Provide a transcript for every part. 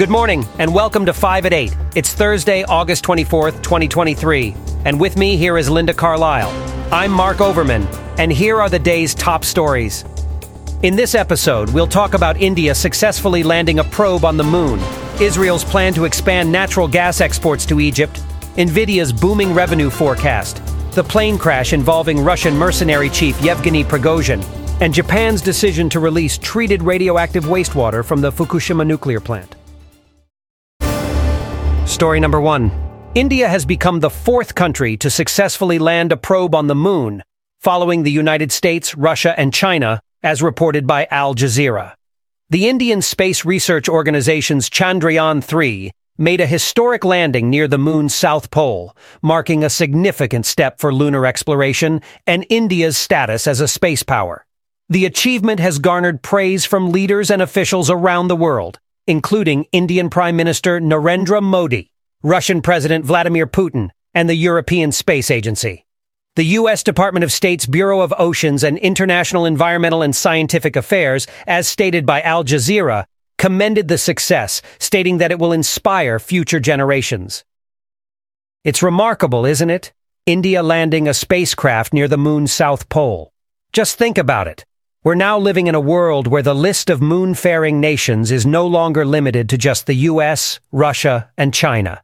Good morning and welcome to 5 at 8. It's Thursday, August 24th, 2023. And with me here is Linda Carlisle. I'm Mark Overman, and here are the day's top stories. In this episode, we'll talk about India successfully landing a probe on the moon, Israel's plan to expand natural gas exports to Egypt, Nvidia's booming revenue forecast, the plane crash involving Russian mercenary chief Yevgeny Prigozhin, and Japan's decision to release treated radioactive wastewater from the Fukushima nuclear plant. Story number one India has become the fourth country to successfully land a probe on the moon, following the United States, Russia, and China, as reported by Al Jazeera. The Indian Space Research Organization's Chandrayaan 3 made a historic landing near the moon's south pole, marking a significant step for lunar exploration and India's status as a space power. The achievement has garnered praise from leaders and officials around the world, including Indian Prime Minister Narendra Modi, Russian President Vladimir Putin, and the European Space Agency. The U.S. Department of State's Bureau of Oceans and International Environmental and Scientific Affairs, as stated by Al Jazeera, commended the success, stating that it will inspire future generations. It's remarkable, isn't it? India landing a spacecraft near the moon's south pole. Just think about it. We're now living in a world where the list of moon-faring nations is no longer limited to just the US, Russia, and China.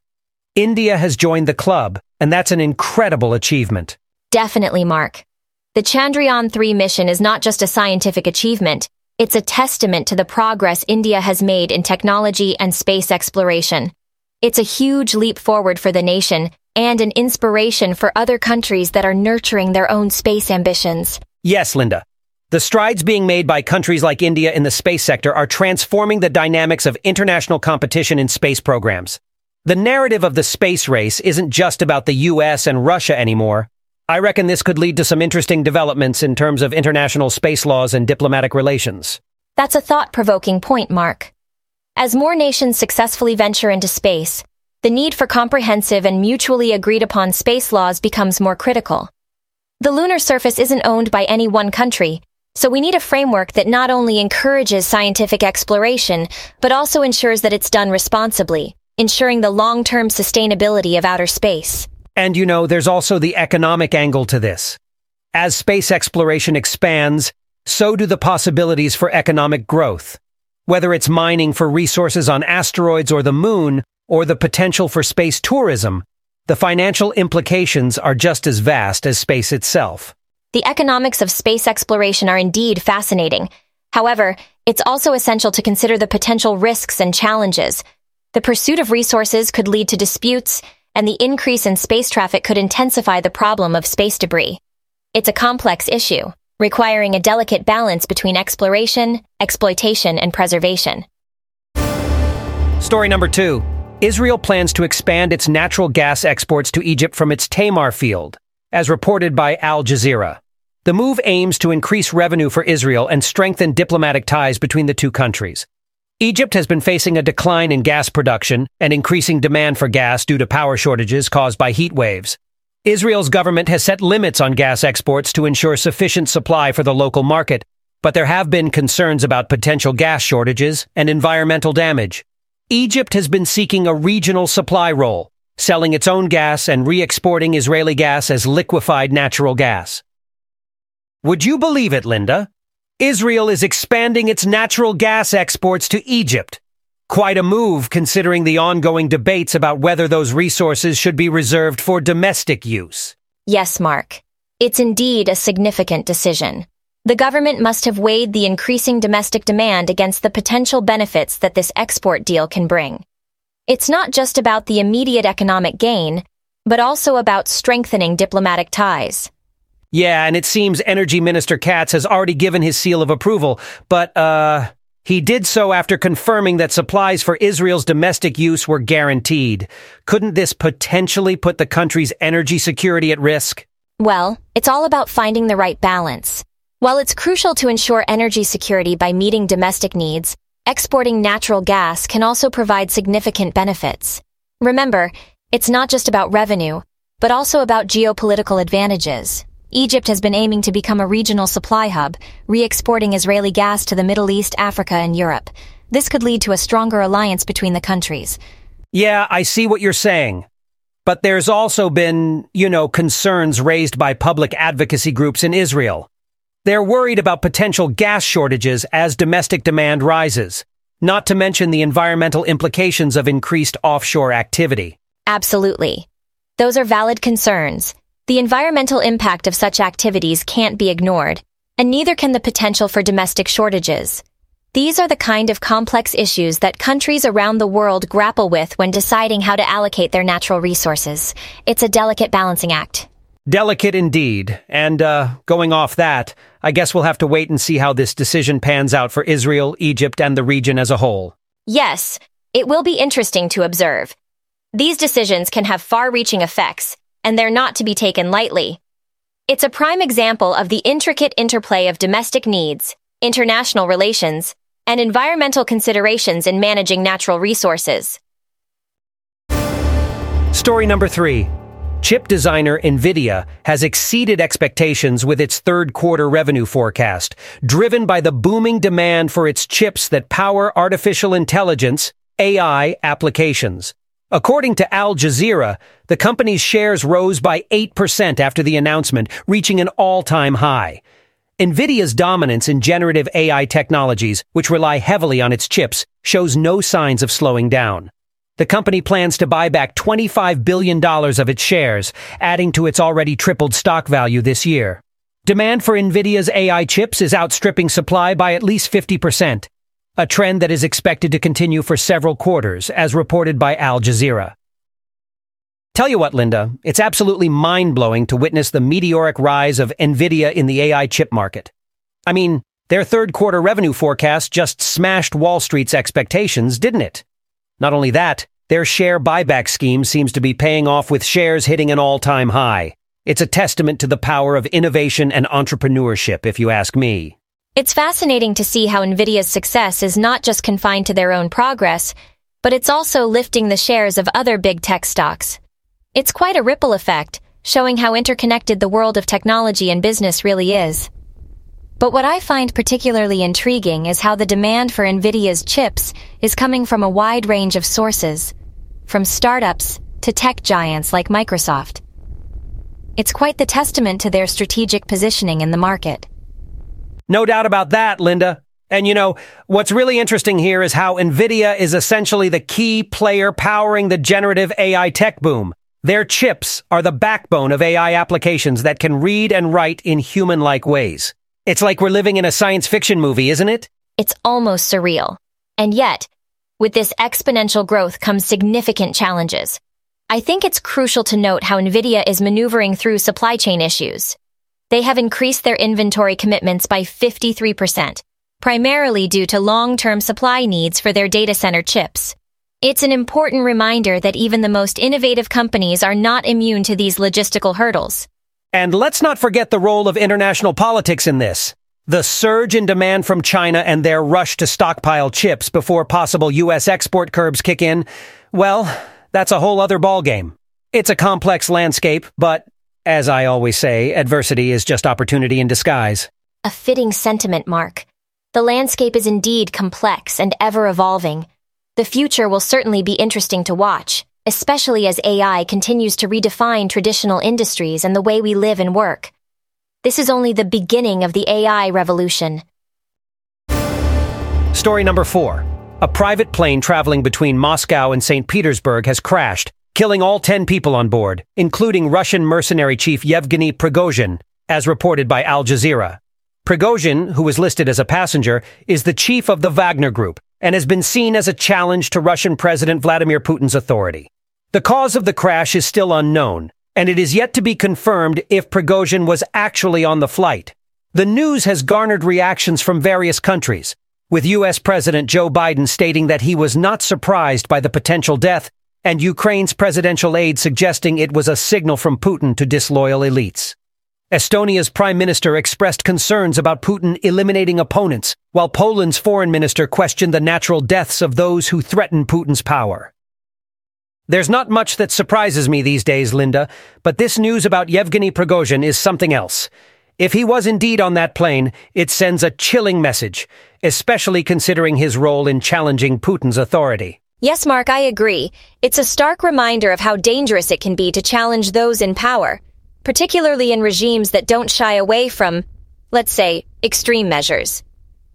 India has joined the club, and that's an incredible achievement. Definitely, Mark. The Chandrayaan 3 mission is not just a scientific achievement, it's a testament to the progress India has made in technology and space exploration. It's a huge leap forward for the nation and an inspiration for other countries that are nurturing their own space ambitions. Yes, Linda. The strides being made by countries like India in the space sector are transforming the dynamics of international competition in space programs. The narrative of the space race isn't just about the US and Russia anymore. I reckon this could lead to some interesting developments in terms of international space laws and diplomatic relations. That's a thought-provoking point, Mark. As more nations successfully venture into space, the need for comprehensive and mutually agreed upon space laws becomes more critical. The lunar surface isn't owned by any one country, so we need a framework that not only encourages scientific exploration, but also ensures that it's done responsibly, ensuring the long-term sustainability of outer space. And you know, there's also the economic angle to this. As space exploration expands, so do the possibilities for economic growth. Whether it's mining for resources on asteroids or the moon, or the potential for space tourism, the financial implications are just as vast as space itself. The economics of space exploration are indeed fascinating. However, it's also essential to consider the potential risks and challenges. The pursuit of resources could lead to disputes, and the increase in space traffic could intensify the problem of space debris. It's a complex issue, requiring a delicate balance between exploration, exploitation, and preservation. Story number two. Israel plans to expand its natural gas exports to Egypt from its Tamar field, as reported by Al Jazeera. The move aims to increase revenue for Israel and strengthen diplomatic ties between the two countries. Egypt has been facing a decline in gas production and increasing demand for gas due to power shortages caused by heat waves. Israel's government has set limits on gas exports to ensure sufficient supply for the local market, but there have been concerns about potential gas shortages and environmental damage. Egypt has been seeking a regional supply role, selling its own gas and re-exporting Israeli gas as liquefied natural gas. Would you believe it, Linda? Israel is expanding its natural gas exports to Egypt. Quite a move considering the ongoing debates about whether those resources should be reserved for domestic use. Yes, Mark. It's indeed a significant decision. The government must have weighed the increasing domestic demand against the potential benefits that this export deal can bring. It's not just about the immediate economic gain, but also about strengthening diplomatic ties. Yeah, and it seems Energy Minister Katz has already given his seal of approval, but, uh, he did so after confirming that supplies for Israel's domestic use were guaranteed. Couldn't this potentially put the country's energy security at risk? Well, it's all about finding the right balance. While it's crucial to ensure energy security by meeting domestic needs, exporting natural gas can also provide significant benefits. Remember, it's not just about revenue, but also about geopolitical advantages. Egypt has been aiming to become a regional supply hub, re-exporting Israeli gas to the Middle East, Africa, and Europe. this could lead to a stronger alliance between the countries. Yeah, I see what you're saying. But there's also been, you know, concerns raised by public advocacy groups in Israel. They're worried about potential gas shortages as domestic demand rises, not to mention the environmental implications of increased offshore activity. Absolutely. Those are valid concerns. The environmental impact of such activities can't be ignored, and neither can the potential for domestic shortages. These are the kind of complex issues that countries around the world grapple with when deciding how to allocate their natural resources. It's a delicate balancing act. Delicate indeed. And, uh, going off that, I guess we'll have to wait and see how this decision pans out for Israel, Egypt, and the region as a whole. Yes, it will be interesting to observe. These decisions can have far-reaching effects, and they're not to be taken lightly. It's a prime example of the intricate interplay of domestic needs, international relations, and environmental considerations in managing natural resources. Story number three. Chip designer NVIDIA has exceeded expectations with its third quarter revenue forecast, driven by the booming demand for its chips that power artificial intelligence, AI, applications. According to Al Jazeera, the company's shares rose by 8% after the announcement, reaching an all-time high. NVIDIA's dominance in generative AI technologies, which rely heavily on its chips, shows no signs of slowing down. The company plans to buy back $25 billion of its shares, adding to its already tripled stock value this year. Demand for NVIDIA's AI chips is outstripping supply by at least 50%, a trend that is expected to continue for several quarters, as reported by Al Jazeera. Tell you what, Linda, it's absolutely mind-blowing to witness the meteoric rise of NVIDIA in the AI chip market. I mean, their third quarter revenue forecast just smashed Wall Street's expectations, didn't it? Not only that, their share buyback scheme seems to be paying off with shares hitting an all-time high. It's a testament to the power of innovation and entrepreneurship, if you ask me. It's fascinating to see how NVIDIA's success is not just confined to their own progress, but it's also lifting the shares of other big tech stocks. It's quite a ripple effect, showing how interconnected the world of technology and business really is. But what I find particularly intriguing is how the demand for NVIDIA's chips is coming from a wide range of sources, from startups to tech giants like Microsoft. It's quite the testament to their strategic positioning in the market. No doubt about that, Linda. And you know, what's really interesting here is how NVIDIA is essentially the key player powering the generative AI tech boom. Their chips are the backbone of AI applications that can read and write in human-like ways. It's like we're living in a science fiction movie, isn't it? It's almost surreal. And yet, with this exponential growth comes significant challenges. I think it's crucial to note how NVIDIA is maneuvering through supply chain issues. They have increased their inventory commitments by 53%, primarily due to long-term supply needs for their data center chips. It's an important reminder that even the most innovative companies are not immune to these logistical hurdles. And let's not forget the role of international politics in this. The surge in demand from China and their rush to stockpile chips before possible U.S. export curbs kick in, well, that's a whole other ballgame. It's a complex landscape, but, as I always say, adversity is just opportunity in disguise. A fitting sentiment, Mark. The landscape is indeed complex and ever evolving. The future will certainly be interesting to watch, especially as AI continues to redefine traditional industries and the way we live and work. This is only the beginning of the AI revolution. Story number four. A private plane traveling between Moscow and St. Petersburg has crashed, killing all 10 people on board, including Russian mercenary chief Yevgeny Prigozhin, as reported by Al Jazeera. Prigozhin, who was listed as a passenger, is the chief of the Wagner Group, and has been seen as a challenge to Russian President Vladimir Putin's authority. The cause of the crash is still unknown, and it is yet to be confirmed if Prigozhin was actually on the flight. The news has garnered reactions from various countries, with U.S. President Joe Biden stating that he was not surprised by the potential death, and Ukraine's presidential aide suggesting it was a signal from Putin to disloyal elites. Estonia's prime minister expressed concerns about Putin eliminating opponents, while Poland's foreign minister questioned the natural deaths of those who threaten Putin's power. There's not much that surprises me these days, Linda, but this news about Yevgeny Prigozhin is something else. If he was indeed on that plane, it sends a chilling message, especially considering his role in challenging Putin's authority. Yes, Mark, I agree. It's a stark reminder of how dangerous it can be to challenge those in power, particularly in regimes that don't shy away from, let's say, extreme measures.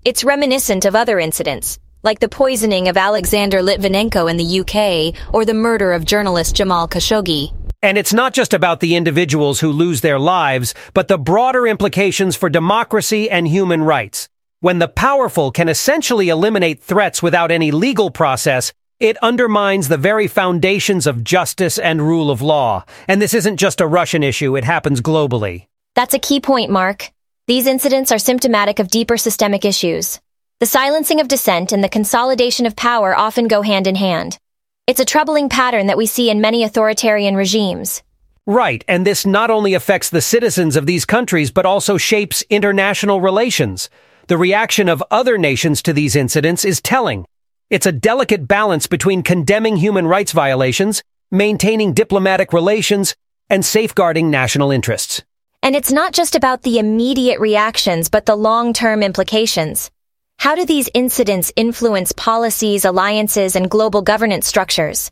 It's reminiscent of other incidents, like the poisoning of Alexander Litvinenko in the UK or the murder of journalist Jamal Khashoggi. And it's not just about the individuals who lose their lives, but the broader implications for democracy and human rights. When the powerful can essentially eliminate threats without any legal process, it undermines the very foundations of justice and rule of law. And this isn't just a Russian issue, it happens globally. That's a key point, Mark. These incidents are symptomatic of deeper systemic issues. The silencing of dissent and the consolidation of power often go hand in hand. It's a troubling pattern that we see in many authoritarian regimes. Right, and this not only affects the citizens of these countries, but also shapes international relations. The reaction of other nations to these incidents is telling. It's a delicate balance between condemning human rights violations, maintaining diplomatic relations, and safeguarding national interests. And it's not just about the immediate reactions, but the long-term implications. How do these incidents influence policies, alliances, and global governance structures?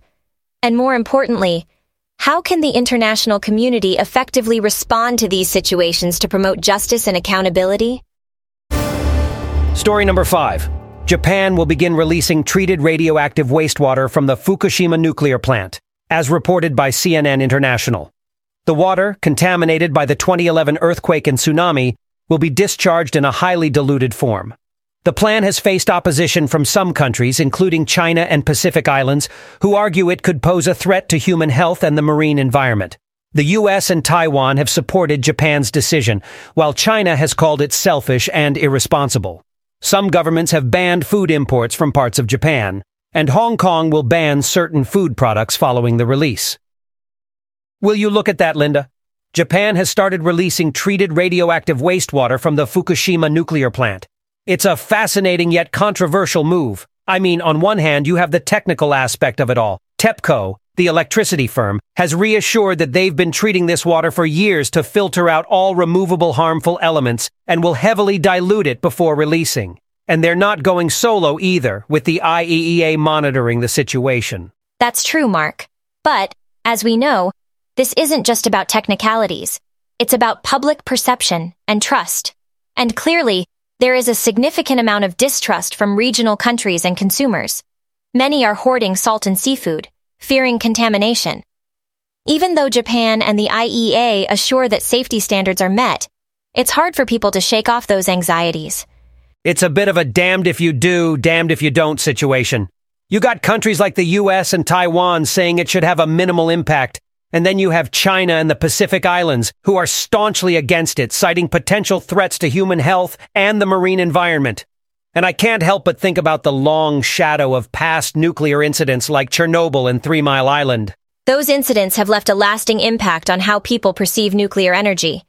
And more importantly, how can the international community effectively respond to these situations to promote justice and accountability? Story number five. Japan will begin releasing treated radioactive wastewater from the Fukushima nuclear plant, as reported by CNN International. The water, contaminated by the 2011 earthquake and tsunami, will be discharged in a highly diluted form. The plan has faced opposition from some countries, including China and Pacific Islands, who argue it could pose a threat to human health and the marine environment. The US and Taiwan have supported Japan's decision, while China has called it selfish and irresponsible. Some governments have banned food imports from parts of Japan, and Hong Kong will ban certain food products following the release. Will you look at that, Linda? Japan has started releasing treated radioactive wastewater from the Fukushima nuclear plant. It's a fascinating yet controversial move. I mean, on one hand, you have the technical aspect of it all. TEPCO, the electricity firm, has reassured that they've been treating this water for years to filter out all removable harmful elements and will heavily dilute it before releasing. And they're not going solo either, with the IAEA monitoring the situation. That's true, Mark. But, as we know, this isn't just about technicalities. It's about public perception and trust. And clearly, there is a significant amount of distrust from regional countries and consumers. Many are hoarding salt and seafood, fearing contamination. Even though Japan and the IEA assure that safety standards are met, it's hard for people to shake off those anxieties. It's a bit of a damned if you do, damned if you don't situation. You got countries like the US and Taiwan saying it should have a minimal impact, and then you have China and the Pacific Islands, who are staunchly against it, citing potential threats to human health and the marine environment. And I can't help but think about the long shadow of past nuclear incidents like Chernobyl and Three Mile Island. Those incidents have left a lasting impact on how people perceive nuclear energy.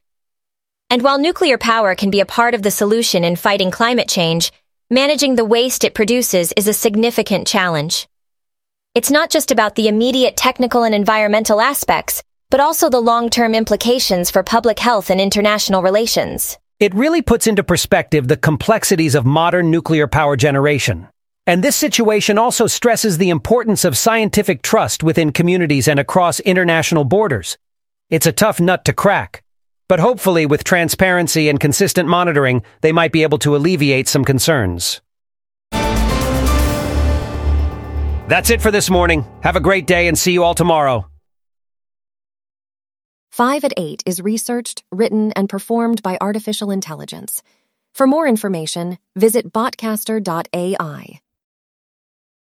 And while nuclear power can be a part of the solution in fighting climate change, managing the waste it produces is a significant challenge. It's not just about the immediate technical and environmental aspects, but also the long-term implications for public health and international relations. It really puts into perspective the complexities of modern nuclear power generation. And this situation also stresses the importance of scientific trust within communities and across international borders. It's a tough nut to crack. But hopefully, with transparency and consistent monitoring, they might be able to alleviate some concerns. That's it for this morning. Have a great day and see you all tomorrow. 5 at 8 is researched, written, and performed by artificial intelligence. For more information, visit botcaster.ai.